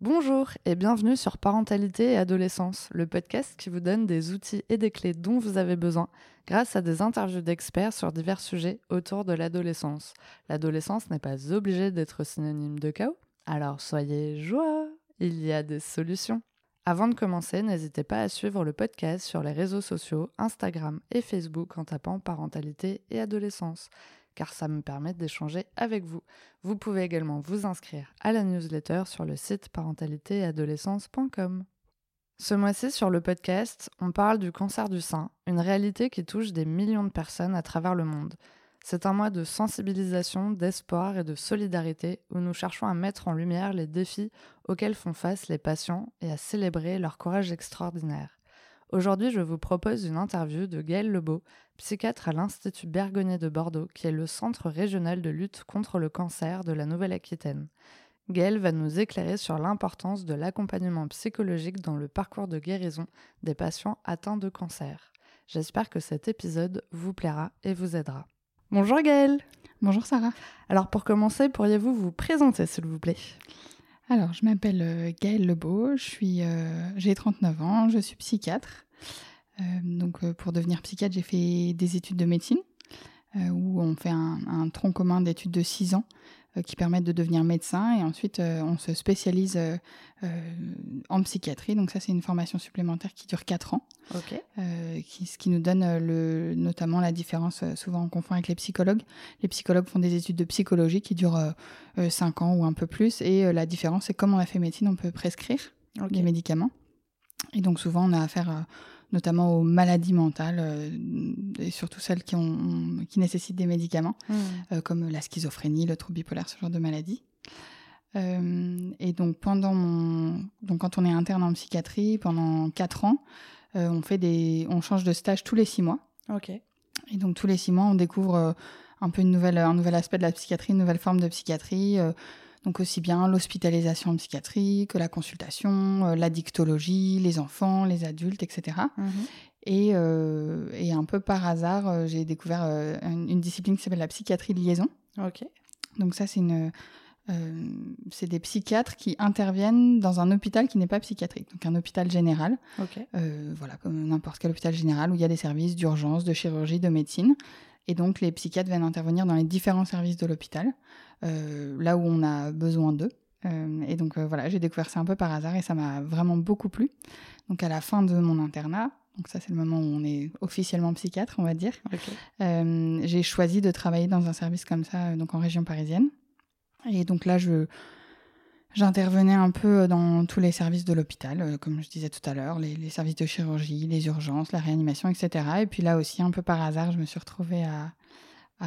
Bonjour et bienvenue sur Parentalité et Adolescence, le podcast qui vous donne des outils et des clés dont vous avez besoin grâce à des interviews d'experts sur divers sujets autour de l'adolescence. L'adolescence n'est pas obligée d'être synonyme de chaos, alors soyez joie, il y a des solutions. Avant de commencer, n'hésitez pas à suivre le podcast sur les réseaux sociaux, Instagram et Facebook en tapant parentalité et adolescence, car ça me permet d'échanger avec vous. Vous pouvez également vous inscrire à la newsletter sur le site parentalitéadolescence.com. Ce mois-ci sur le podcast, on parle du cancer du sein, une réalité qui touche des millions de personnes à travers le monde. C'est un mois de sensibilisation, d'espoir et de solidarité où nous cherchons à mettre en lumière les défis auxquels font face les patients et à célébrer leur courage extraordinaire. Aujourd'hui, je vous propose une interview de Gaëlle Lebeau, psychiatre à l'Institut Bergonnet de Bordeaux, qui est le centre régional de lutte contre le cancer de la Nouvelle-Aquitaine. Gaëlle va nous éclairer sur l'importance de l'accompagnement psychologique dans le parcours de guérison des patients atteints de cancer. J'espère que cet épisode vous plaira et vous aidera. Bonjour Gaëlle. Bonjour Sarah. Alors pour commencer, pourriez-vous vous présenter s'il vous plaît? Alors je m'appelle euh, Gaëlle Lebeau, euh, j'ai 39 ans, je suis psychiatre. Euh, donc pour devenir psychiatre, j'ai fait des études de médecine où on fait un, un tronc commun d'études de 6 ans qui permettent de devenir médecin. Et ensuite, euh, on se spécialise euh, en psychiatrie. Donc ça, c'est une formation supplémentaire qui dure 4 ans. Qui, ce qui nous donne le, notamment la différence, souvent on confond avec les psychologues. Les psychologues font des études de psychologie qui durent 5 ans ou un peu plus. Et la différence, c'est comme on a fait médecine, on peut prescrire des médicaments. Et donc souvent, on a affaire notamment aux maladies mentales, euh, et surtout celles qui, ont, qui nécessitent des médicaments, mmh. euh, comme la schizophrénie, le trouble bipolaire, ce genre de maladies. Euh, et donc, pendant mon... donc, quand on est interne en psychiatrie, pendant 4 ans, on, fait des... on change de stage tous les 6 mois. Ok. Et donc, tous les 6 mois, on découvre un peu une nouvelle, un nouvel aspect de la psychiatrie, une nouvelle forme de psychiatrie. Donc aussi bien l'hospitalisation en psychiatrie que la consultation, euh, la dictologie, les enfants, les adultes, etc. Et, mhm. euh, et, un peu par hasard, euh, j'ai découvert une, discipline qui s'appelle la psychiatrie de liaison. Ok. Donc ça, c'est une... c'est des psychiatres qui interviennent dans un hôpital qui n'est pas psychiatrique, donc un hôpital général. Ok. voilà, comme n'importe quel hôpital général où il y a des services d'urgence, de chirurgie, de médecine. Et donc, les psychiatres viennent intervenir dans les différents services de l'hôpital, là où on a besoin d'eux. Euh, et donc, euh, voilà, j'ai découvert ça un peu par hasard et ça m'a vraiment beaucoup plu. Donc, à la fin de mon internat, donc ça c'est le moment où on est officiellement psychiatre, on va dire, j'ai choisi de travailler dans un service comme ça, donc en région parisienne. Et donc là, je J'intervenais un peu dans tous les services de l'hôpital, euh, comme je disais tout à l'heure, les, services de chirurgie, les urgences, la réanimation, etc. Et puis là aussi, un peu par hasard, je me suis retrouvée à, euh,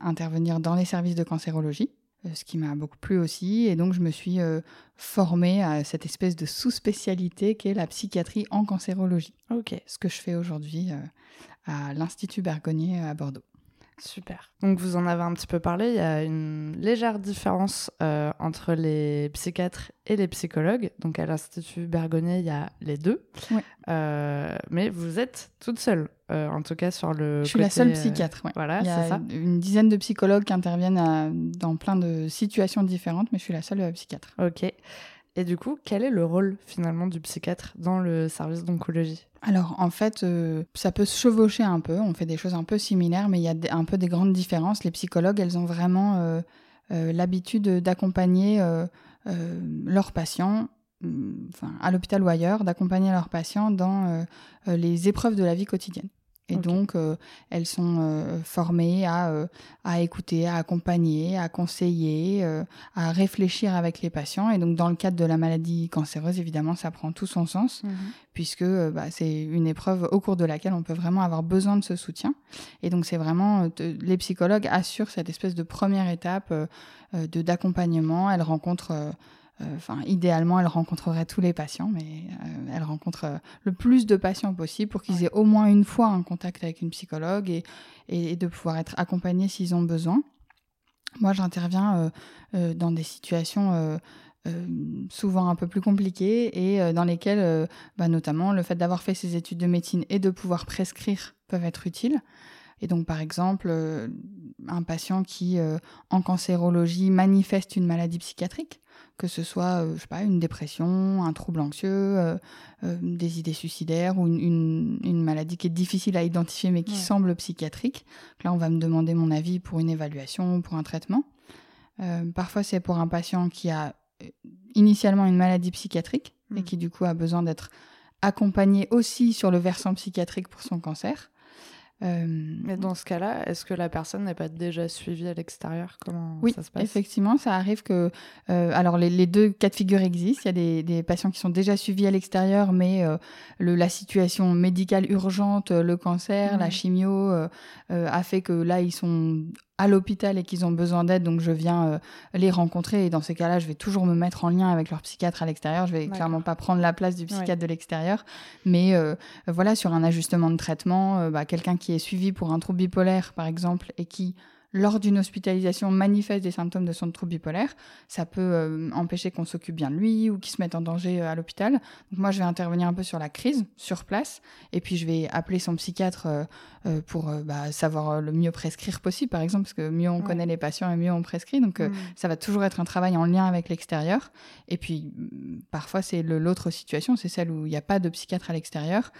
intervenir dans les services de cancérologie, euh, ce qui m'a beaucoup plu aussi. Et donc, je me suis formée à cette espèce de sous-spécialité qu'est la psychiatrie en cancérologie. Ok. Ce que je fais aujourd'hui à l'Institut Bergonnier à Bordeaux. Super. Donc vous en avez un petit peu parlé, il y a une légère différence euh, entre les psychiatres et les psychologues. Donc à l'Institut Bergonnet, il y a les deux. Euh, mais vous êtes toute seule, euh, en tout cas sur le... Je suis la seule psychiatre, ouais. Voilà, c'est ça. une dizaine de psychologues qui interviennent dans plein de situations différentes, mais je suis la seule psychiatre. Ok. Et du coup, quel est le rôle finalement du psychiatre dans le service d'oncologie? Alors en fait, euh, ça peut se chevaucher un peu, on fait des choses un peu similaires, mais il y a un peu des grandes différences. Les psychologues, elles ont vraiment euh, euh, l'habitude d'accompagner leurs patients, mm, à l'hôpital ou ailleurs, d'accompagner leurs patients dans les épreuves de la vie quotidienne. Et donc, euh, elles sont euh, formées à, euh, à, écouter, à accompagner, à conseiller, à réfléchir avec les patients. Et donc, dans le cadre de la maladie cancéreuse, évidemment, ça prend tout son sens, mhm. puisque bah, c'est une épreuve au cours de laquelle on peut vraiment avoir besoin de ce soutien. Et donc, c'est vraiment, les psychologues assurent cette espèce de première étape de d'accompagnement. Elles rencontrent enfin, idéalement, elle rencontrerait tous les patients, mais euh, elle rencontre euh, le plus de patients possible pour qu'ils aient au moins une fois un contact avec une psychologue et, et, de pouvoir être accompagnés s'ils ont besoin. Moi, j'interviens dans des situations souvent un peu plus compliquées et dans lesquelles, bah, notamment, le fait d'avoir fait ces études de médecine et de pouvoir prescrire peuvent être utiles. Et donc, par exemple, un patient qui, en cancérologie, manifeste une maladie psychiatrique, que ce soit, je sais pas, une dépression, un trouble anxieux, des idées suicidaires ou une, maladie qui est difficile à identifier mais qui semble psychiatrique. Là, on va me demander mon avis pour une évaluation, pour un traitement. parfois, c'est pour un patient qui a initialement une maladie psychiatrique et mmh. qui du coup a besoin d'être accompagné aussi sur le versant psychiatrique pour son cancer. Euh, Mais dans ce cas-là, est-ce que la personne n'est pas déjà suivie à l'extérieur? Comment oui, ça se passe? effectivement, ça arrive que. Euh, alors, les, deux cas de figure existent. Il y a des, patients qui sont déjà suivis à l'extérieur, mais euh, le, la situation médicale urgente, le cancer, la mmh. chimio, a fait que là, ils sont à l'hôpital et qu'ils ont besoin d'aide, donc je viens euh, les rencontrer. Et dans ces cas-là, je vais toujours me mettre en lien avec leur psychiatre à l'extérieur. Je vais clairement pas prendre la place du psychiatre de l'extérieur. Mais euh, voilà, sur un ajustement de traitement, euh, bah, quelqu'un qui est suivi pour un trouble bipolaire, par exemple, et qui lors d'une hospitalisation manifeste des symptômes de son trouble bipolaire, ça peut euh, empêcher qu'on s'occupe bien de lui ou qu'il se mette en danger euh, à l'hôpital. Donc moi, je vais intervenir un peu sur la crise, sur place, et puis je vais appeler son psychiatre euh, pour bah, savoir le mieux prescrire possible, par exemple, parce que mieux on connaît les patients et mieux on prescrit. Donc mmh. ça va toujours être un travail en lien avec l'extérieur. Et puis mm, parfois, c'est l'autre situation, c'est celle où il n'y a pas de psychiatre à l'extérieur.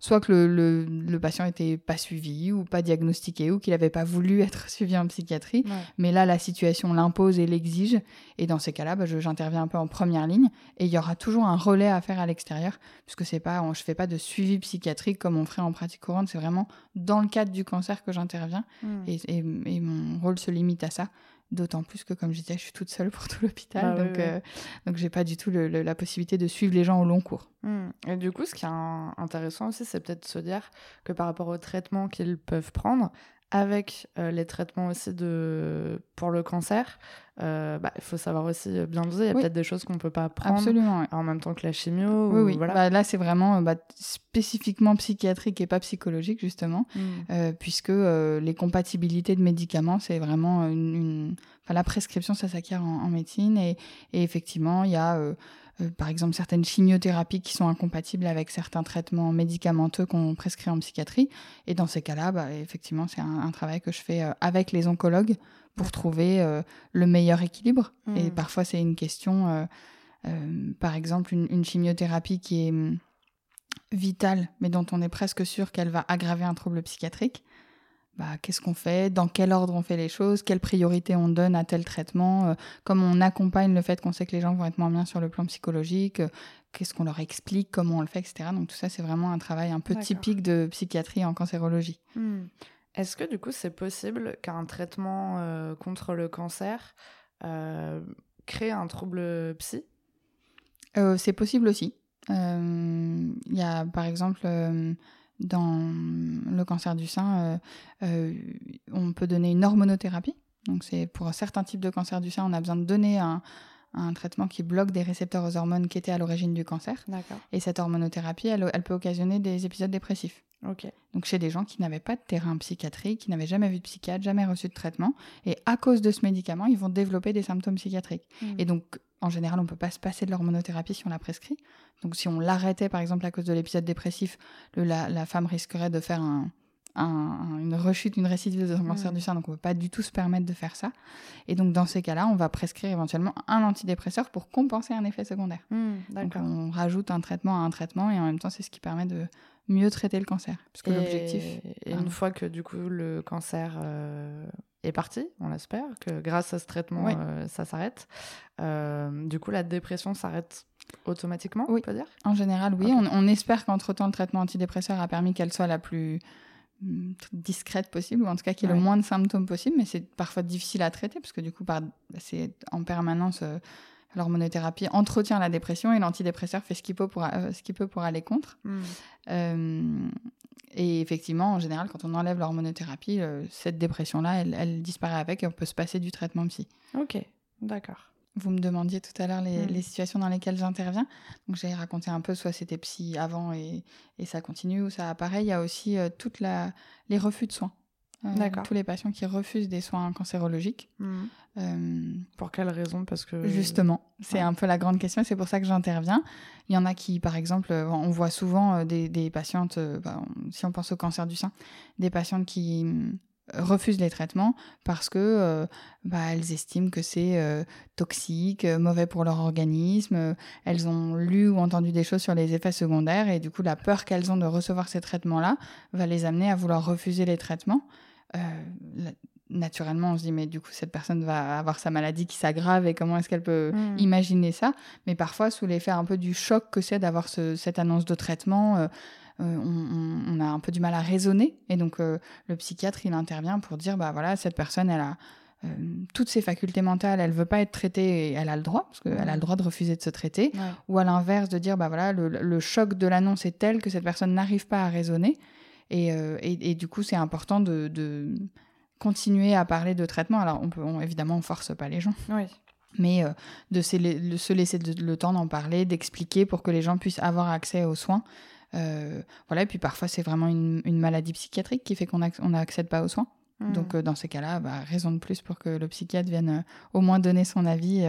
Soit que le, le, patient n'était pas suivi ou pas diagnostiqué ou qu'il n'avait pas voulu être suivi en psychiatrie. Mais là, la situation l'impose et l'exige. Et dans ces cas-là, bah, j'interviens un peu en première ligne. Et il y aura toujours un relais à faire à l'extérieur, puisque c'est pas, je ne fais pas de suivi psychiatrique comme on ferait en pratique courante. C'est vraiment dans le cadre du cancer que j'interviens. Hmm. Et, et, mon rôle se limite à ça. D'autant plus que, comme je disais, je suis toute seule pour tout l'hôpital. Ah donc, euh, donc j'ai pas du tout la possibilité de suivre les gens au long cours. Hmm. Et du coup, ce qui est intéressant aussi, c'est peut-être de se dire que par rapport aux traitements qu'ils peuvent prendre, avec euh, les traitements aussi de... pour le cancer, euh, bah, il faut savoir aussi bien doser. Il y a peut-être des choses qu'on ne peut pas prendre Absolument, en même temps que la chimio. Oui, oui. Voilà. Bah, là, c'est vraiment bah, spécifiquement psychiatrique et pas psychologique, justement, euh, puisque les compatibilités de médicaments, c'est vraiment une, Enfin, la prescription, ça s'acquiert en, médecine. Et, et, effectivement, il y a euh, par exemple certaines chimiothérapies qui sont incompatibles avec certains traitements médicamenteux qu'on prescrit en psychiatrie. Et dans ces cas-là, bah, effectivement, c'est un, travail que je fais euh, avec les oncologues pour trouver euh, le meilleur équilibre. Et hmm. parfois, c'est une question, par exemple, une, chimiothérapie qui est hum, vitale, mais dont on est presque sûr qu'elle va aggraver un trouble psychiatrique. Bah, qu'est-ce qu'on fait, dans quel ordre on fait les choses, quelle priorité on donne à tel traitement, euh, comment on accompagne le fait qu'on sait que les gens vont être moins bien sur le plan psychologique, euh, qu'est-ce qu'on leur explique, comment on le fait, etc. Donc tout ça, c'est vraiment un travail un peu typique de psychiatrie en cancérologie. Hmm. Est-ce que du coup, c'est possible qu'un traitement euh, contre le cancer crée un trouble psy? C'est possible aussi. Il y a par exemple dans le cancer du sein, euh, euh, on peut donner une hormonothérapie. Donc, c'est pour certains types de cancer du sein, on a besoin de donner un, traitement qui bloque des récepteurs aux hormones qui étaient à l'origine du cancer. Et cette hormonothérapie, elle, peut occasionner des épisodes dépressifs. Donc chez des gens qui n'avaient pas de terrain psychiatrique, qui n'avaient jamais vu de psychiatre, jamais reçu de traitement, et à cause de ce médicament, ils vont développer des symptômes psychiatriques. Mmh. Et donc en général, on ne peut pas se passer de l'hormonothérapie si on la prescrit. Donc si on l'arrêtait par exemple à cause de l'épisode dépressif, la, femme risquerait de faire une rechute, une récidive de cancer du sein, donc on ne peut pas du tout se permettre de faire ça. Et donc dans ces cas-là, on va prescrire éventuellement un antidépresseur pour compenser un effet secondaire. Mmh, donc on rajoute un traitement à un traitement et en même temps c'est ce qui permet de mieux traiter le cancer. Parce que l'objectif... Et une fois que du coup le cancer euh, est parti, on l'espère, que grâce à ce traitement, euh, ça s'arrête. Euh, du coup, la dépression s'arrête automatiquement, oui. on peut dire? En général, oui. On, espère qu'entre-temps, le traitement antidépresseur a permis qu'elle soit la plus mm, discrète possible, ou en tout cas qu'il y ait le moins de symptômes possible, mais c'est parfois difficile à traiter, parce que du coup, c'est en permanence... Euh, l'hormonothérapie entretient la dépression et l'antidépresseur fait ce qu'il peut pour, ce qu'il peut pour aller contre. Hmm. Et effectivement, en général, quand on enlève l'hormonothérapie, euh, cette dépression-là, elle, disparaît avec et on peut se passer du traitement psy. Ok, d'accord. Vous me demandiez tout à l'heure les, mm. situations dans lesquelles j'interviens. Donc j'ai raconté un peu, soit c'était psy avant et, ça continue, ou ça apparaît. Il y a aussi euh, toutes les refus de soins. Euh, tous les patients qui refusent des soins cancérologiques. Mhm. Euh, pour quelle raison? Parce que justement, c'est un peu la grande question. C'est pour ça que j'interviens. Il y en a qui, par exemple, on voit souvent des, des patientes, bah, si on pense au cancer du sein, des patientes qui refusent les traitements parce que euh, bah, elles estiment que c'est euh, toxique, euh, mauvais pour leur organisme. elles ont lu ou entendu des choses sur les effets secondaires et du coup la peur qu'elles ont de recevoir ces traitements-là va les amener à vouloir refuser les traitements. Naturellement, on se dit mais du coup cette personne va avoir sa maladie qui s'aggrave et comment est-ce qu'elle peut mmh. imaginer ça? Mais parfois sous l'effet un peu du choc que c'est d'avoir cette annonce de traitement euh, on, a un peu du mal à raisonner. Et donc, euh, le psychiatre, il intervient pour dire, bah voilà, cette personne, elle a euh, toutes ses facultés mentales, elle veut pas être traitée et elle a le droit, parce qu'elle a le droit de refuser de se traiter. Ou à l'inverse, de dire, bah voilà, le, choc de l'annonce est tel que cette personne n'arrive pas à raisonner. Et, du coup, c'est important de, continuer à parler de traitement. Alors, on peut, évidemment, on force pas les gens. Mais de, se, laisser le temps d'en parler, d'expliquer pour que les gens puissent avoir accès aux soins. Euh, voilà, et puis parfois c'est vraiment une, maladie psychiatrique qui fait qu'on n'accède pas aux soins. Hmm. Donc euh, dans ces cas-là, bah, raison de plus pour que le psychiatre vienne euh, au moins donner son avis.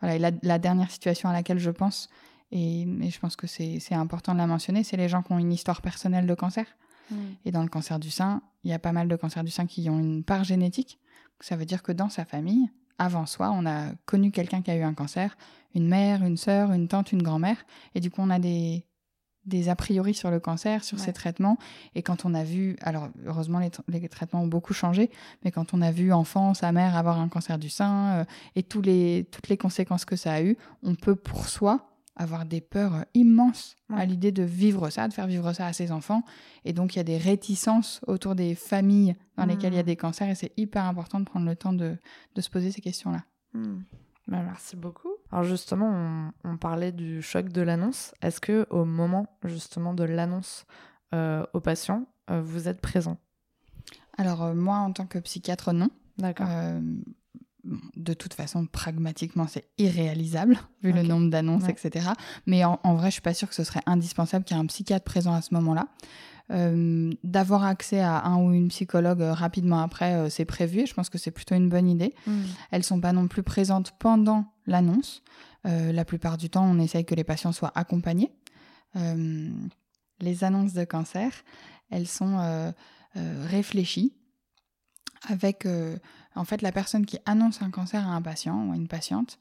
voilà, la, dernière situation à laquelle je pense, et, je pense que c'est important de la mentionner, c'est les gens qui ont une histoire personnelle de cancer. Hmm. Et dans le cancer du sein, il y a pas mal de cancers du sein qui ont une part génétique. Ça veut dire que dans sa famille, avant soi, on a connu quelqu'un qui a eu un cancer, une mère, une sœur, une tante, une grand-mère, et du coup on a des des a priori sur le cancer, sur ces traitements. Et quand on a vu, alors heureusement les, traitements ont beaucoup changé, mais quand on a vu enfant, sa mère avoir un cancer du sein euh, et tous les, toutes les conséquences que ça a eu, on peut pour soi avoir des peurs immenses à l'idée de vivre ça, de faire vivre ça à ses enfants. Et donc il y a des réticences autour des familles dans lesquelles il y a mmh. des cancers et c'est hyper important de prendre le temps de, se poser ces questions-là. Mmh. Bah, merci beaucoup. Alors justement, on, parlait du choc de l'annonce. Est-ce que au moment justement de l'annonce euh, aux patients, euh, vous êtes présent? Alors euh, moi, en tant que psychiatre, non. D'accord. De toute façon, pragmatiquement, c'est irréalisable, vu le nombre d'annonces, etc. Mais en, en, vrai, je suis pas sûre que ce serait indispensable qu'il y ait un psychiatre présent à ce moment-là. Euh, d'avoir accès à un ou une psychologue euh, rapidement après, euh, c'est prévu. Et je pense que c'est plutôt une bonne idée. Elles mm. Elles sont pas non plus présentes pendant l'annonce. la plupart du temps, on essaye que les patients soient accompagnés. les annonces de cancer, elles sont réfléchies avec, en fait, la personne qui annonce un cancer à un patient ou à une patiente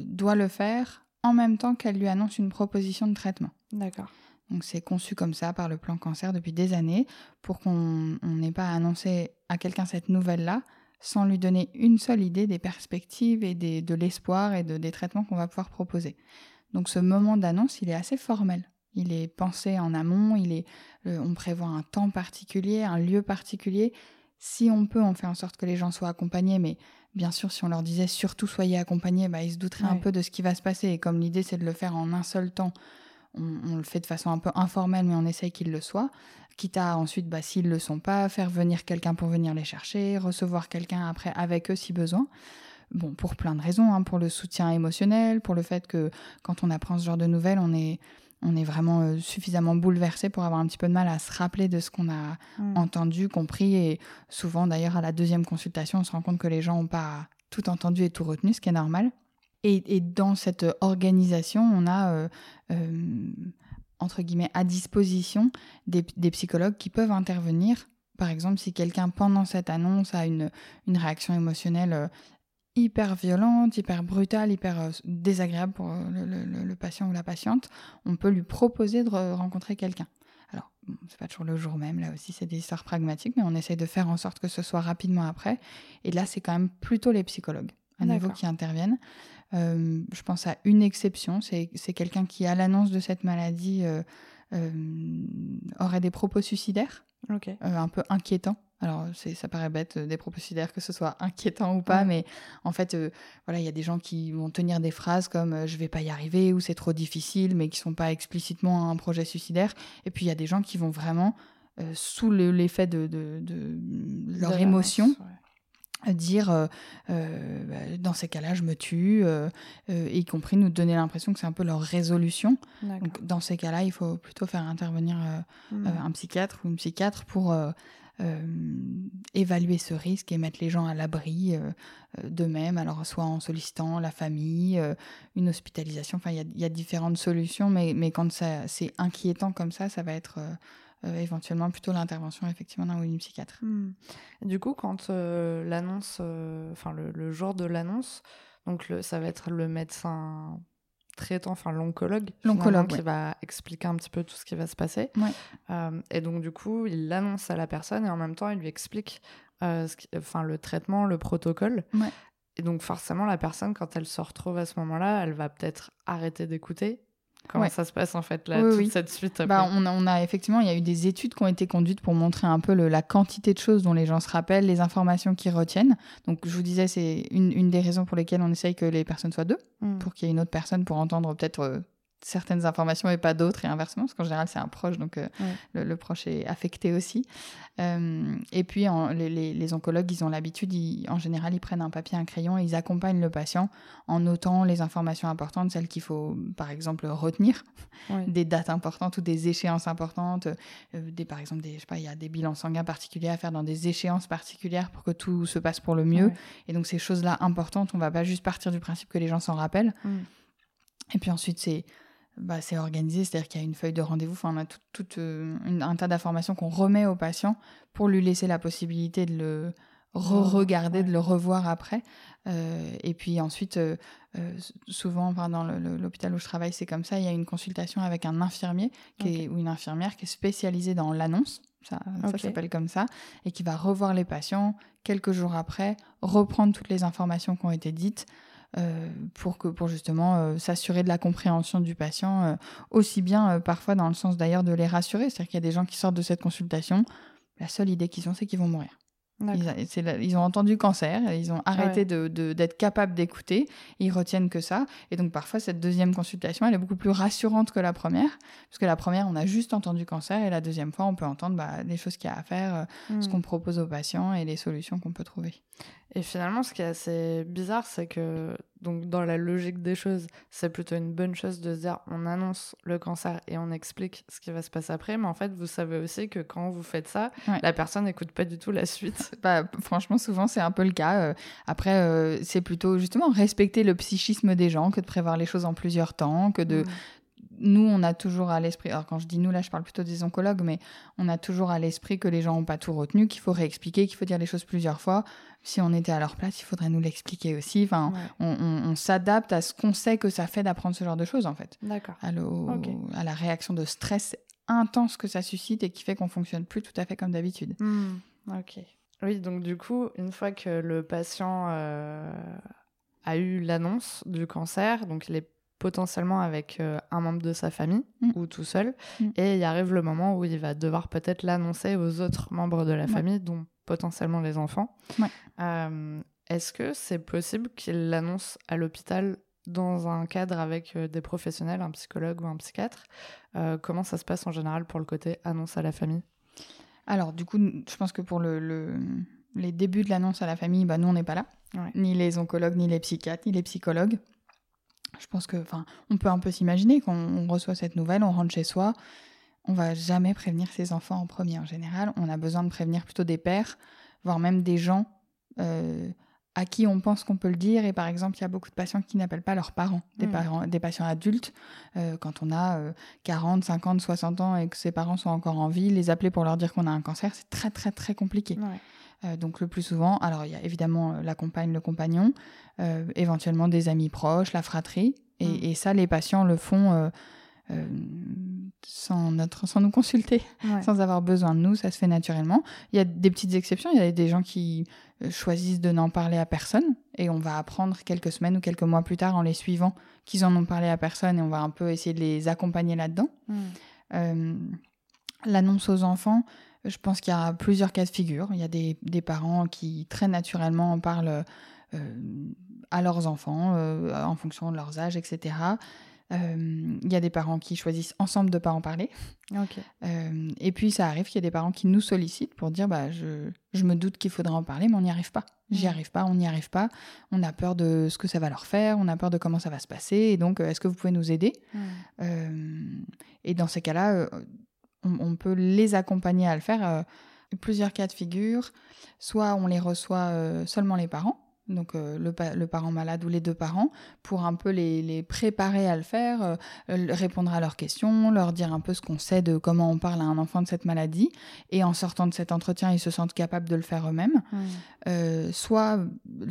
doit le faire en même temps qu'elle lui annonce une proposition de traitement. D'accord. Donc c'est conçu comme ça par le plan cancer depuis des années pour qu'on n'ait pas annoncé à quelqu'un cette nouvelle-là sans lui donner une seule idée des perspectives et de l'espoir et de, des traitements qu'on va pouvoir proposer. Donc ce moment d'annonce, il est assez formel. Il est pensé en amont, il est, euh, on prévoit un temps particulier, un lieu particulier. Si on peut, on fait en sorte que les gens soient accompagnés, mais bien sûr, si on leur disait surtout soyez accompagnés, bah, ils se douteraient un peu de ce qui va se passer. Et comme l'idée c'est de le faire en un seul temps, on, le fait de façon un peu informelle, mais on essaye qu'ils le soient. Quitte à ensuite, bah, s'ils ne le sont pas, faire venir quelqu'un pour venir les chercher, recevoir quelqu'un après avec eux si besoin. Bon, pour plein de raisons, hein, pour le soutien émotionnel, pour le fait que quand on apprend ce genre de nouvelles, on est, on est vraiment euh, suffisamment bouleversé pour avoir un petit peu de mal à se rappeler de ce qu'on a mm. entendu, compris. Et souvent, d'ailleurs, à la deuxième consultation, on se rend compte que les gens n'ont pas tout entendu et tout retenu, ce qui est normal. Et, dans cette organisation, on a, euh, euh, entre guillemets, à disposition des, psychologues qui peuvent intervenir. Par exemple, si quelqu'un, pendant cette annonce, a une, une réaction émotionnelle hyper violente, hyper brutale, hyper désagréable pour le, patient ou la patiente, on peut lui proposer de rencontrer quelqu'un. Alors, c'est pas toujours le jour même, là aussi c'est des histoires pragmatiques, mais on essaye de faire en sorte que ce soit rapidement après. Et là, c'est quand même plutôt les psychologues à nouveau qui interviennent. Euh, je pense à une exception, c'est quelqu'un qui, à l'annonce de cette maladie, euh, euh, aurait des propos suicidaires, un peu inquiétants. Alors, ça paraît bête, des propos suicidaires, que ce soit inquiétant ou pas, mais en fait, voilà, il y a des gens qui vont tenir des phrases comme je vais pas y arriver ou c'est trop difficile, mais qui sont pas explicitement un projet suicidaire. Et puis, il y a des gens qui vont vraiment, sous l'effet de, de, leur émotion, dire euh, euh, bah, dans ces cas-là je me tue euh, y compris nous donner l'impression que c'est un peu leur résolution donc dans ces cas-là il faut plutôt faire intervenir hmm. un psychiatre ou une psychiatre pour évaluer ce risque et mettre les gens à l'abri d'eux-mêmes, alors soit en sollicitant la famille, une hospitalisation, enfin il y, a différentes solutions, mais, mais quand c'est inquiétant comme ça, ça va être éventuellement plutôt l'intervention effectivement d'un ou une psychiatre. Hmm. Du coup, quand l'annonce, enfin le, le, jour de l'annonce, donc le, ça va être le médecin traitant, enfin l'oncologue, l'oncologue qui va expliquer un petit peu tout ce qui va se passer. Euh, et donc du coup, il l'annonce à la personne et en même temps, il lui explique euh, ce enfin le traitement, le protocole. Et donc forcément, la personne, quand elle se retrouve à ce moment-là, elle va peut-être arrêter d'écouter Comment ça se passe en fait là, toute cette suite bah, on, a, on, a, effectivement, il y a eu des études qui ont été conduites pour montrer un peu le, la quantité de choses dont les gens se rappellent, les informations qu'ils retiennent. Donc je vous disais, c'est une, une, des raisons pour lesquelles on essaye que les personnes soient deux, hmm. pour qu'il y ait une autre personne pour entendre peut-être euh, certaines informations et pas d'autres, et inversement, parce qu'en général, c'est un proche, donc euh, le, proche est affecté aussi. Euh, et puis, les, oncologues, ils ont l'habitude, en général, ils prennent un papier, un crayon, et ils accompagnent le patient en notant les informations importantes, celles qu'il faut, par exemple, retenir, des dates importantes ou des échéances importantes, euh, des, par exemple, des, je sais pas, il y a des bilans sanguins particuliers à faire dans des échéances particulières pour que tout se passe pour le mieux. Et donc, ces choses-là importantes, on va pas juste partir du principe que les gens s'en rappellent. Mm. Et puis ensuite, c'est bah, c'est organisé, c'est-à-dire qu'il y a une feuille de rendez-vous, enfin, on a tout, euh, un tas d'informations qu'on remet au patient pour lui laisser la possibilité de le re-regarder, de le revoir après. Euh, et puis ensuite, euh, souvent, dans l'hôpital où je travaille, c'est comme ça, il y a une consultation avec un infirmier qui est, ou une infirmière qui est spécialisée dans l'annonce. Ça, ça s'appelle comme ça, et qui va revoir les patients quelques jours après, reprendre toutes les informations qui ont été dites, euh, pour, que, pour justement euh, s'assurer de la compréhension du patient, euh, aussi bien parfois dans le sens d'ailleurs de les rassurer. C'est-à-dire qu'il y a des gens qui sortent de cette consultation, la seule idée qu'ils ont, c'est qu'ils vont mourir. Ils, ont entendu cancer, ils ont arrêté d'être capables d'écouter, ils retiennent que ça. Et donc parfois, cette deuxième consultation, elle est beaucoup plus rassurante que la première, parce que la première, on a juste entendu cancer, et la deuxième fois, on peut entendre bah, les choses qu'il y a à faire, ce hmm. qu'on propose aux patients et les solutions qu'on peut trouver. Et finalement, ce qui est assez bizarre, c'est que donc dans la logique des choses, c'est plutôt une bonne chose de se dire on annonce le cancer et on explique ce qui va se passer après. Mais en fait, vous savez aussi que quand vous faites ça, la personne n'écoute pas du tout la suite. Bah, franchement, souvent c'est un peu le cas. Euh, après, euh, c'est plutôt justement respecter le psychisme des gens que de prévoir les choses en plusieurs temps, que de, nous, on a toujours à l'esprit, alors quand je dis nous, là, je parle plutôt des oncologues, mais on a toujours à l'esprit que les gens n'ont pas tout retenu, qu'il faut réexpliquer, qu'il faut dire les choses plusieurs fois. Si on était à leur place, il faudrait nous l'expliquer aussi. Enfin, on, s'adapte à ce qu'on sait que ça fait d'apprendre ce genre de choses, en fait. D'accord. À, à, la réaction de stress intense que ça suscite et qui fait qu'on fonctionne plus tout à fait comme d'habitude. Hmm. Ok. Oui, donc du coup, une fois que le patient euh, a eu l'annonce du cancer, donc il est potentiellement avec euh, un membre de sa famille mm. ou tout seul. Mm. Et il arrive le moment où il va devoir peut-être l'annoncer aux autres membres de la famille, dont potentiellement les enfants. Euh, est-ce que c'est possible qu'il l'annonce à l'hôpital dans un cadre avec euh, des professionnels, un psychologue ou un psychiatre? Comment ça se passe en général pour le côté annonce à la famille? Alors, du coup, je pense que pour le, les débuts de l'annonce à la famille, bah, nous, on n'est pas là. Ni les oncologues, ni les psychiatres, ni les psychologues. Je pense que, enfin, on peut un peu s'imaginer qu'on reçoit cette nouvelle, on rentre chez soi, on va jamais prévenir ses enfants en premier en général. On a besoin de prévenir plutôt des pères, voire même des gens euh, à qui on pense qu'on peut le dire. Et par exemple, il y a beaucoup de patients qui n'appellent pas leurs parents, des, hmm. parents, des patients adultes. Euh, quand on a 40, 50, 60 ans et que ses parents sont encore en vie, les appeler pour leur dire qu'on a un cancer, c'est très, très, très compliqué. Euh, donc le plus souvent, alors il y a évidemment la compagne, le compagnon, éventuellement des amis proches, la fratrie. Et, mm. ça, les patients le font euh, sans, notre, sans nous consulter, sans avoir besoin de nous, ça se fait naturellement. Il y a des petites exceptions, il y a des gens qui choisissent de n'en parler à personne et on va apprendre quelques semaines ou quelques mois plus tard en les suivant qu'ils en ont parlé à personne et on va un peu essayer de les accompagner là-dedans. Mm. L'annonce aux enfants, je pense qu'il y a plusieurs cas de figure. Il y a des, parents qui très naturellement parlent euh, à leurs enfants euh, en fonction de leurs âges, etc. Euh, il y a des parents qui choisissent ensemble de ne pas en parler. et puis ça arrive qu'il y a des parents qui nous sollicitent pour dire bah, je, je me doute qu'il faudra en parler, mais on n'y arrive pas. J'y arrive pas, on n'y arrive pas. On a peur de ce que ça va leur faire, on a peur de comment ça va se passer. Et donc, est-ce que vous pouvez nous aider? Et dans ces cas-là, on, peut les accompagner à le faire. Euh, plusieurs cas de figure. Soit on les reçoit euh, seulement les parents, donc euh, le, le, parent malade ou les deux parents, pour un peu les, les préparer à le faire, euh, répondre à leurs questions, leur dire un peu ce qu'on sait de comment on parle à un enfant de cette maladie. Et en sortant de cet entretien, ils se sentent capables de le faire eux-mêmes. Mmh. soit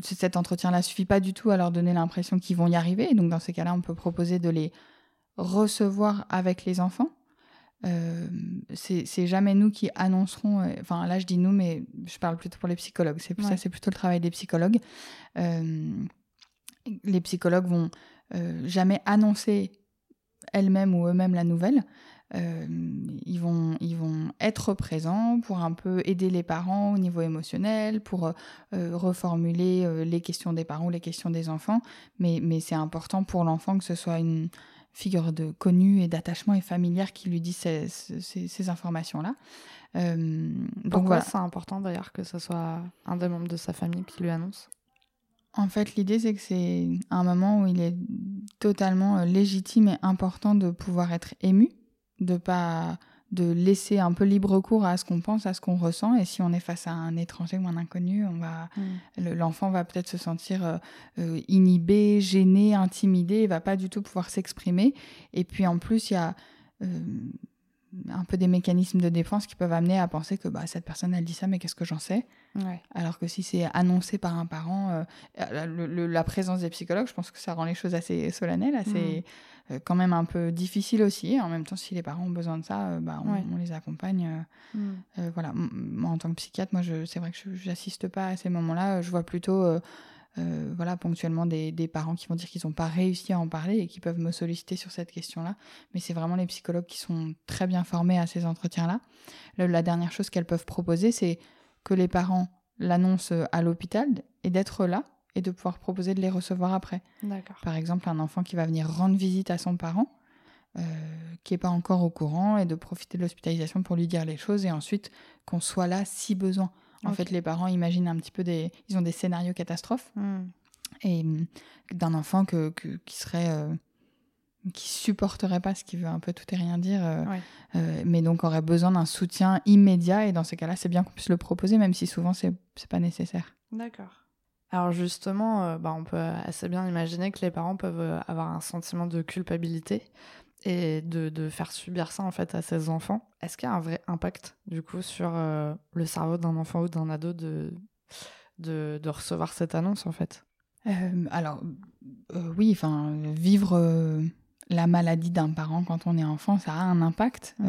cet entretien-là suffit pas du tout à leur donner l'impression qu'ils vont y arriver. Donc dans ces cas-là, on peut proposer de les recevoir avec les enfants euh, c'est jamais nous qui annoncerons. Euh, enfin, là, je dis nous, mais je parle plutôt pour les psychologues. C'est ça, c'est plutôt le travail des psychologues. Euh, les psychologues vont jamais annoncer elles-mêmes ou eux-mêmes la nouvelle. ils, vont, ils vont être présents pour un peu aider les parents au niveau émotionnel, pour reformuler les questions des parents, les questions des enfants. Mais, mais c'est important pour l'enfant que ce soit une, figure de connue et d'attachement et familière qui lui dit ces, ces, informations-là. Euh, Pourquoi c'est important d'ailleurs que ce soit un des membres de sa famille qui lui annonce? En fait, l'idée c'est que c'est un moment où il est totalement légitime et important de pouvoir être ému, de pas de laisser un peu libre cours à ce qu'on pense, à ce qu'on ressent. Et si on est face à un étranger ou un inconnu, on va, mm. l'enfant va peut-être se sentir euh, euh, inhibé, gêné, intimidé, il va pas du tout pouvoir s'exprimer. Et puis en plus, il y a euh, un peu des mécanismes de défense qui peuvent amener à penser que bah, cette personne, elle dit ça, mais qu'est-ce que j'en sais? Alors que si c'est annoncé par un parent, la présence des psychologues, je pense que ça rend les choses assez solennelles, assez... Mm. Euh, quand même un peu difficile aussi. En même temps, si les parents ont besoin de ça, euh, bah, on, les accompagne. Euh, mm. voilà. Moi, en tant que psychiatre, moi, c'est vrai que je n'assiste pas à ces moments-là. Je vois plutôt, voilà, ponctuellement des, des, parents qui vont dire qu'ils n'ont pas réussi à en parler et qui peuvent me solliciter sur cette question-là. Mais c'est vraiment les psychologues qui sont très bien formés à ces entretiens-là. La dernière chose qu'elles peuvent proposer, c'est que les parents l'annoncent à l'hôpital et d'être là et de pouvoir proposer de les recevoir après. Par exemple, un enfant qui va venir rendre visite à son parent, euh, qui n'est pas encore au courant, et de profiter de l'hospitalisation pour lui dire les choses, et ensuite qu'on soit là si besoin. En fait, les parents imaginent un petit peu des... Ils ont des scénarios catastrophes, hmm. et mm, d'un enfant que, qui serait... Euh, qui supporterait pas ce qui veut un peu tout et rien dire, euh, mais donc aurait besoin d'un soutien immédiat, et dans ces cas-là, c'est bien qu'on puisse le proposer, même si souvent c'est pas nécessaire. D'accord. Alors justement, euh, bah, on peut assez bien imaginer que les parents peuvent euh, avoir un sentiment de culpabilité et de, faire subir ça en fait à ses enfants. Est-ce qu'il y a un vrai impact du coup sur euh, le cerveau d'un enfant ou d'un ado de, de, recevoir cette annonce en fait? Alors oui, enfin vivre la maladie d'un parent quand on est enfant, ça a un impact. Mmh.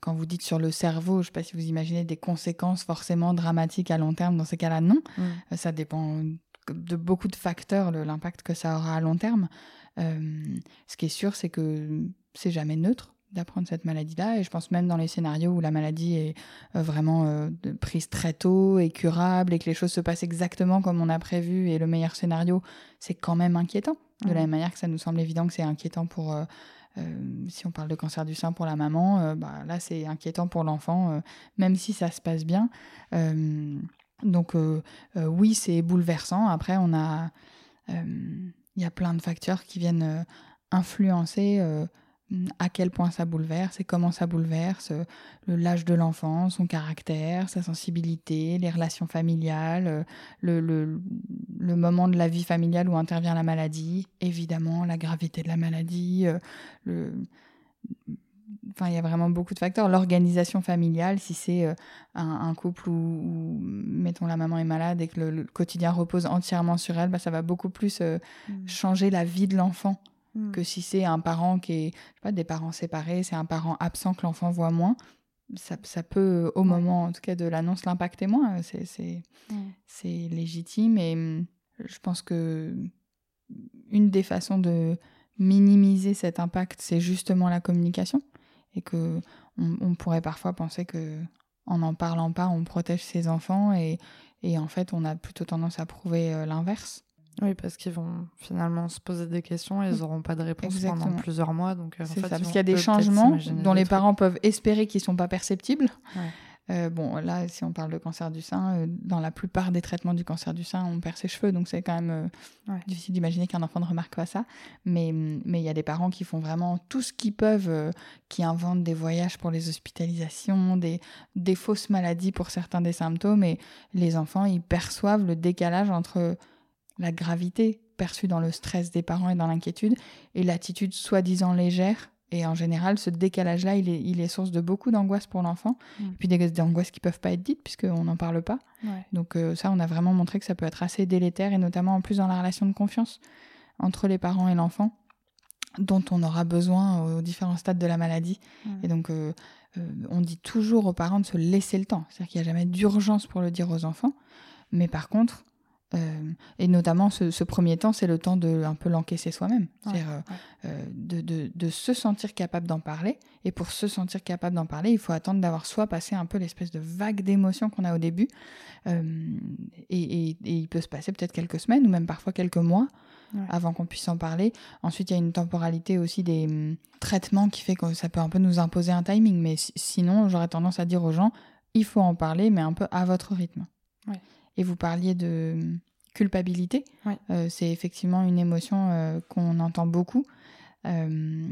quand vous dites sur le cerveau, je ne sais pas si vous imaginez des conséquences forcément dramatiques à long terme. Dans ces cas-là, non. Mmh. ça dépend de beaucoup de facteurs, l'impact que ça aura à long terme. Ce qui est sûr, c'est que c'est jamais neutre d'apprendre cette maladie-là. Et je pense même dans les scénarios où la maladie est euh, vraiment euh, prise très tôt et curable et que les choses se passent exactement comme on a prévu et le meilleur scénario, c'est quand même inquiétant. De la même manière que ça nous semble évident que c'est inquiétant pour... Euh, si on parle de cancer du sein pour la maman, bah, là c'est inquiétant pour l'enfant, même si ça se passe bien. donc oui, c'est bouleversant. Après, on a, il y a plein de facteurs qui viennent influencer à quel point ça bouleverse et comment ça bouleverse l'âge de l'enfant, son caractère, sa sensibilité, les relations familiales, le, le, moment de la vie familiale où intervient la maladie, évidemment la gravité de la maladie, le... Enfin, il y a vraiment beaucoup de facteurs. L'organisation familiale, si c'est un, couple où, mettons, la maman est malade et que le, quotidien repose entièrement sur elle, bah, ça va beaucoup plus mmh. changer la vie de l'enfant que hmm. si c'est un parent qui est, je sais pas, des parents séparés, c'est un parent absent que l'enfant voit moins, ça, ça, peut, au moment en tout cas de l'annonce, l'impacter moins. C'est, c'est, c'est légitime et hum, je pense que une des façons de minimiser cet impact, c'est justement la communication et que on, pourrait parfois penser que en n'en parlant pas, on protège ses enfants et, et en fait, on a plutôt tendance à prouver euh, l'inverse. Oui, parce qu'ils vont finalement se poser des questions et ils n'auront pas de réponse pendant plusieurs mois. Donc, euh, en fait, ça, parce qu'il y a des changements dont les parents peuvent espérer qu'ils ne sont pas perceptibles. Euh, bon, là, si on parle de cancer du sein, euh, dans la plupart des traitements du cancer du sein, on perd ses cheveux, donc c'est quand même euh, difficile d'imaginer qu'un enfant ne remarque pas ça. Mais mais il y a des parents qui font vraiment tout ce qu'ils peuvent, qui inventent des voyages pour les hospitalisations, des, des fausses maladies pour certains des symptômes, et les enfants, ils perçoivent le décalage entre la gravité perçue dans le stress des parents et dans l'inquiétude, et l'attitude soi-disant légère et en général, ce décalage-là, il est, il est, source de beaucoup d'angoisse pour l'enfant. Mm. Et puis des, angoisses qui peuvent pas être dites puisqu'on n'en parle pas. Donc euh, ça, on a vraiment montré que ça peut être assez délétère et notamment en plus dans la relation de confiance entre les parents et l'enfant dont on aura besoin aux différents stades de la maladie. Mm. Et donc, euh, euh, on dit toujours aux parents de se laisser le temps. C'est-à-dire qu'il n'y a jamais d'urgence pour le dire aux enfants. Mais par contre, euh, et notamment, ce, premier temps, c'est le temps de un peu l'encaisser soi-même. C'est-à-dire euh, euh, de, de, de, se sentir capable d'en parler. Et pour se sentir capable d'en parler, il faut attendre d'avoir soit passé un peu l'espèce de vague d'émotions qu'on a au début. Et, et, et, il peut se passer peut-être quelques semaines ou même parfois quelques mois avant qu'on puisse en parler. Ensuite, il y a une temporalité aussi des hum, traitements qui fait que ça peut un peu nous imposer un timing. Mais sinon, j'aurais tendance à dire aux gens, il faut en parler, mais un peu à votre rythme. Et vous parliez de culpabilité. Euh, c'est effectivement une émotion euh, qu'on entend beaucoup. Euh,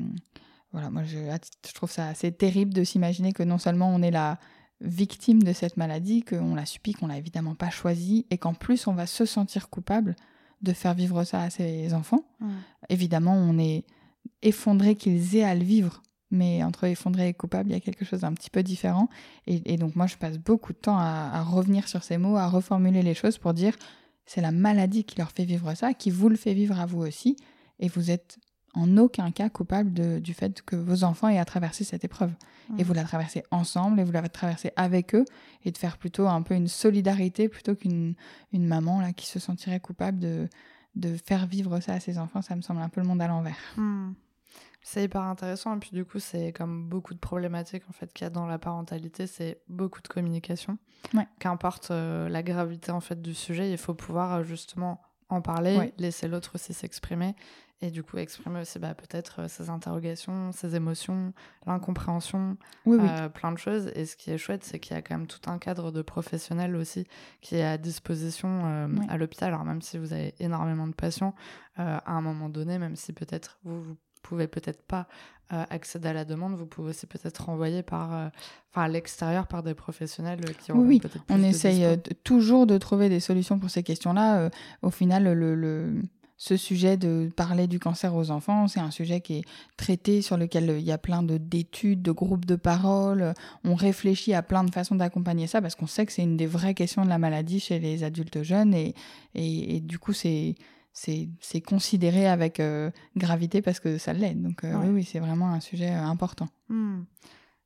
voilà, moi je, je, trouve ça assez terrible de s'imaginer que non seulement on est la victime de cette maladie, qu'on l'a subie, qu'on l'a évidemment pas choisie, et qu'en plus on va se sentir coupable de faire vivre ça à ses enfants. Évidemment, on est effondré qu'ils aient à le vivre mais entre effondré et coupable, il y a quelque chose d'un petit peu différent. Et, donc moi, je passe beaucoup de temps à, revenir sur ces mots, à reformuler les choses pour dire, c'est la maladie qui leur fait vivre ça, qui vous le fait vivre à vous aussi, et vous êtes en aucun cas coupable du fait que vos enfants aient à traverser cette épreuve. Et vous la traversez ensemble, et vous la traversez avec eux, et de faire plutôt un peu une solidarité plutôt qu'une une maman là qui se sentirait coupable de, de faire vivre ça à ses enfants. Ça me semble un peu le monde à l'envers. Hmm. C'est hyper intéressant. Et puis du coup, c'est comme beaucoup de problématiques en fait qu'il y a dans la parentalité, c'est beaucoup de communication. Qu'importe euh, la gravité en fait du sujet, il faut pouvoir euh, justement en parler, laisser l'autre aussi s'exprimer et du coup exprimer aussi bah, peut-être euh, ses interrogations, ses émotions, l'incompréhension, plein de choses. Et ce qui est chouette, c'est qu'il y a quand même tout un cadre de professionnels aussi qui est à disposition à l'hôpital. Alors même si vous avez énormément de patients, à un moment donné, même si peut-être vous, vous pouvez peut-être pas euh, accéder à la demande, vous pouvez aussi peut-être renvoyer par, euh, à l'extérieur par des professionnels qui ont oui, peut-être on essaye euh, toujours de trouver des solutions pour ces questions-là. au final, le, le, ce sujet de parler du cancer aux enfants, c'est un sujet qui est traité, sur lequel il y a plein d'études, de, groupes de parole. On réfléchit à plein de façons d'accompagner ça parce qu'on sait que c'est une des vraies questions de la maladie chez les adultes jeunes et, et du coup, c'est c'est considéré avec euh, gravité parce que ça l'est. Donc euh, oui, oui c'est vraiment un sujet euh, important. Hmm.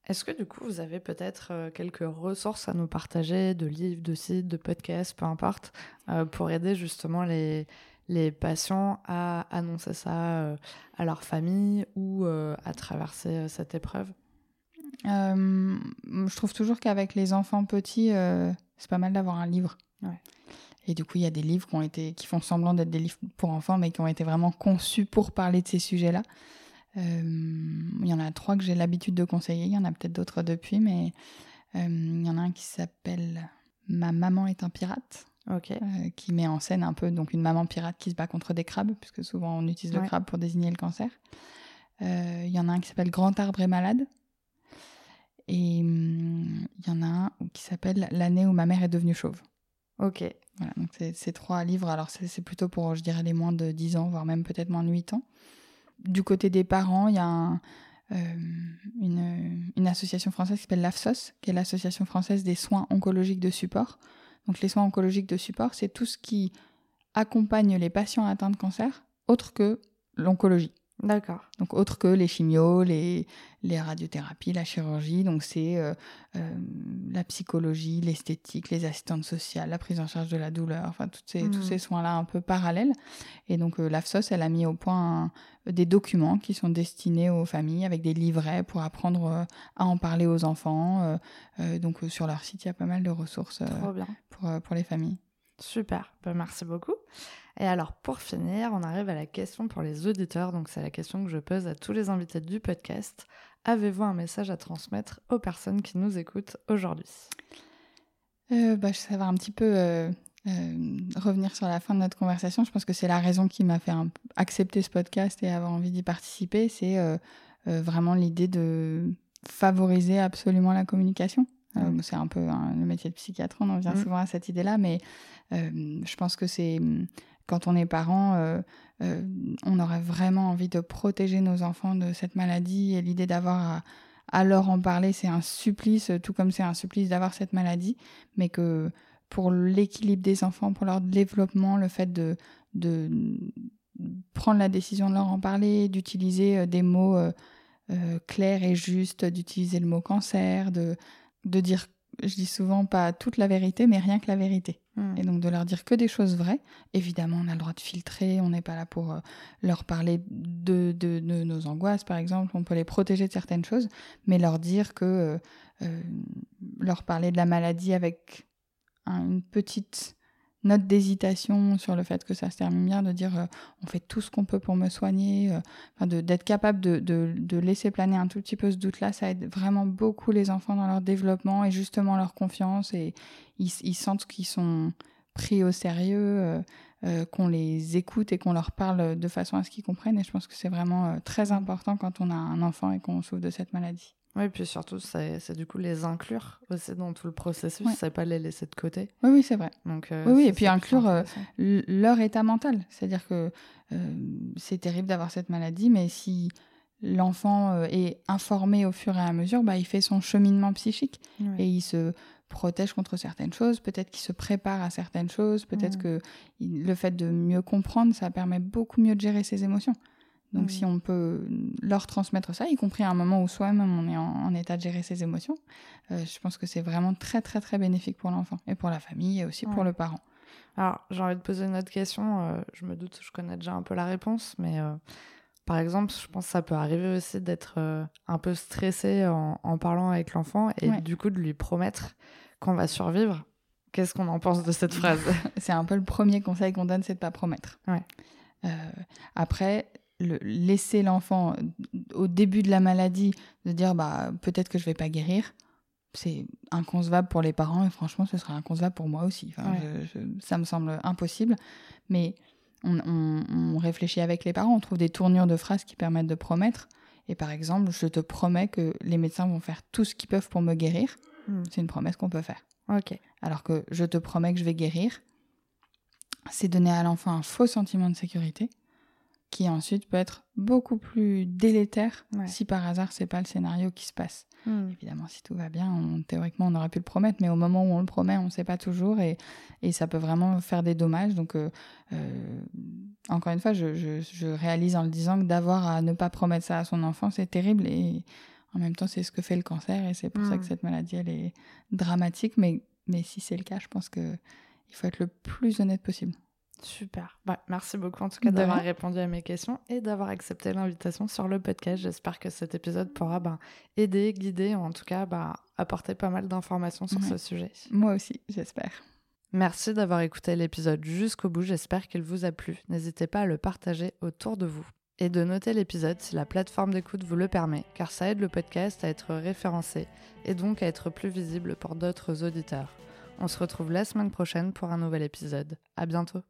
Est-ce que du coup, vous avez peut-être quelques ressources à nous partager, de livres, de sites, de podcasts, peu importe, pour aider justement les, les patients à annoncer ça à leur famille ou à traverser cette épreuve? Je trouve toujours qu'avec les enfants petits, c'est pas mal d'avoir un livre. Ouais. Et du coup, il y a des livres qui, ont été, qui font semblant d'être des livres pour enfants, mais qui ont été vraiment conçus pour parler de ces sujets-là. Euh, il y en a trois que j'ai l'habitude de conseiller. Il y en a peut-être d'autres depuis, mais euh, il y en a un qui s'appelle Ma maman est un pirate. Euh, qui met en scène un peu donc une maman pirate qui se bat contre des crabes, puisque souvent on utilise le crabe pour désigner le cancer. Il y en a un qui s'appelle Grand arbre est malade. Et hum, il y en a un qui s'appelle L'année où ma mère est devenue chauve. Ok. Voilà, donc c'est trois livres. Alors c'est plutôt pour, je dirais, les moins de 10 ans, voire même peut-être moins de 8 ans. Du côté des parents, il y a euh, une, une, association française qui s'appelle l'AFSOS, qui est l'association française des soins oncologiques de support. Donc les soins oncologiques de support, c'est tout ce qui accompagne les patients atteints de cancer, autre que l'oncologie. D'accord. Donc autre que les chimios, les, les radiothérapies, la chirurgie, donc c'est euh, euh, la psychologie, l'esthétique, les assistantes sociales, la prise en charge de la douleur, enfin toutes ces, tous hmm. ces soins-là un peu parallèles. Et donc euh, l'AFSOS, elle a mis au point des documents qui sont destinés aux familles avec des livrets pour apprendre à en parler aux enfants. donc sur leur site, il y a pas mal de ressources pour, pour les familles. Super, ben, merci beaucoup. Et alors, pour finir, on arrive à la question pour les auditeurs. Donc, c'est la question que je pose à tous les invités du podcast. Avez-vous un message à transmettre aux personnes qui nous écoutent aujourd'hui? Euh, bah, Ça va un petit peu euh, euh, revenir sur la fin de notre conversation. Je pense que c'est la raison qui m'a fait accepter ce podcast et avoir envie d'y participer. C'est vraiment l'idée de favoriser absolument la communication. c'est un peu le métier de psychiatre, on en vient mmh. souvent à cette idée-là, mais je pense que c'est quand on est parent, euh, euh, on aurait vraiment envie de protéger nos enfants de cette maladie et l'idée d'avoir à, leur en parler, c'est un supplice, tout comme c'est un supplice d'avoir cette maladie, mais que pour l'équilibre des enfants, pour leur développement, le fait de, prendre la décision de leur en parler, d'utiliser euh, des mots clairs et justes, d'utiliser le mot cancer, de, de dire je dis souvent pas toute la vérité, mais rien que la vérité. Hmm. Et donc de leur dire que des choses vraies. Évidemment, on a le droit de filtrer, on n'est pas là pour euh, leur parler de, de, nos angoisses, par exemple, on peut les protéger de certaines choses, mais leur dire que, euh, euh, leur parler de la maladie avec une petite note d'hésitation sur le fait que ça se termine bien, de dire euh, on fait tout ce qu'on peut pour me soigner, euh, d'être capable de, laisser planer un tout petit peu ce doute-là, ça aide vraiment beaucoup les enfants dans leur développement et justement leur confiance et ils, sentent qu'ils sont pris au sérieux, euh, qu'on les écoute et qu'on leur parle de façon à ce qu'ils comprennent et je pense que c'est vraiment très important quand on a un enfant et qu'on souffre de cette maladie. Oui, puis surtout, c'est du coup les inclure aussi dans tout le processus, c'est pas les laisser de côté. Oui, oui, c'est vrai. Donc, euh, oui, oui, et puis inclure euh, leur état mental. C'est-à-dire que euh, c'est terrible d'avoir cette maladie, mais si l'enfant est informé au fur et à mesure, bah, il fait son cheminement psychique et il se protège contre certaines choses, peut-être qu'il se prépare à certaines choses, peut-être que le fait de mieux comprendre, ça permet beaucoup mieux de gérer ses émotions. Donc, si mm. on peut leur transmettre ça, y compris à un moment où soi-même on est en, état de gérer ses émotions, euh, je pense que c'est vraiment très, très, très bénéfique pour l'enfant et pour la famille et aussi pour le parent. Alors, j'ai envie de poser une autre question. Euh, je me doute, je connais déjà un peu la réponse, mais euh, par exemple, je pense que ça peut arriver aussi d'être un peu stressé en, parlant avec l'enfant et du coup de lui promettre qu'on va survivre. Qu'est-ce qu'on en pense de cette phrase? C'est un peu le premier conseil qu'on donne, c'est de pas promettre. après, laisser l'enfant au début de la maladie de dire bah peut-être que je vais pas guérir c'est inconcevable pour les parents et franchement ce serait inconcevable pour moi aussi. Ça me semble impossible. Mais on, réfléchit avec les parents. On trouve des tournures de phrases qui permettent de promettre. Et par exemple je te promets que les médecins vont faire tout ce qu'ils peuvent pour me guérir. Hmm. c'est une promesse qu'on peut faire. Ok. Alors que je te promets que je vais guérir c'est donner à l'enfant un faux sentiment de sécurité qui ensuite peut être beaucoup plus délétère si par hasard c'est pas le scénario qui se passe. Hmm. Évidemment, si tout va bien, on, théoriquement on aurait pu le promettre, mais au moment où on le promet, on ne sait pas toujours et, et, ça peut vraiment faire des dommages. Donc, euh, euh, encore une fois, je, je, réalise en le disant que d'avoir à ne pas promettre ça à son enfant, c'est terrible et en même temps, c'est ce que fait le cancer et c'est pour ça que hmm. cette maladie, elle est dramatique. Mais, mais si c'est le cas, je pense qu'il faut être le plus honnête possible. Super. Bah, merci beaucoup en tout cas d'avoir répondu à mes questions et d'avoir accepté l'invitation sur le podcast. J'espère que cet épisode pourra bah, aider, guider, ou en tout cas bah, apporter pas mal d'informations sur ce sujet. Moi aussi, j'espère. Merci d'avoir écouté l'épisode jusqu'au bout. J'espère qu'il vous a plu. N'hésitez pas à le partager autour de vous et de noter l'épisode si la plateforme d'écoute vous le permet, car ça aide le podcast à être référencé et donc à être plus visible pour d'autres auditeurs. On se retrouve la semaine prochaine pour un nouvel épisode. À bientôt.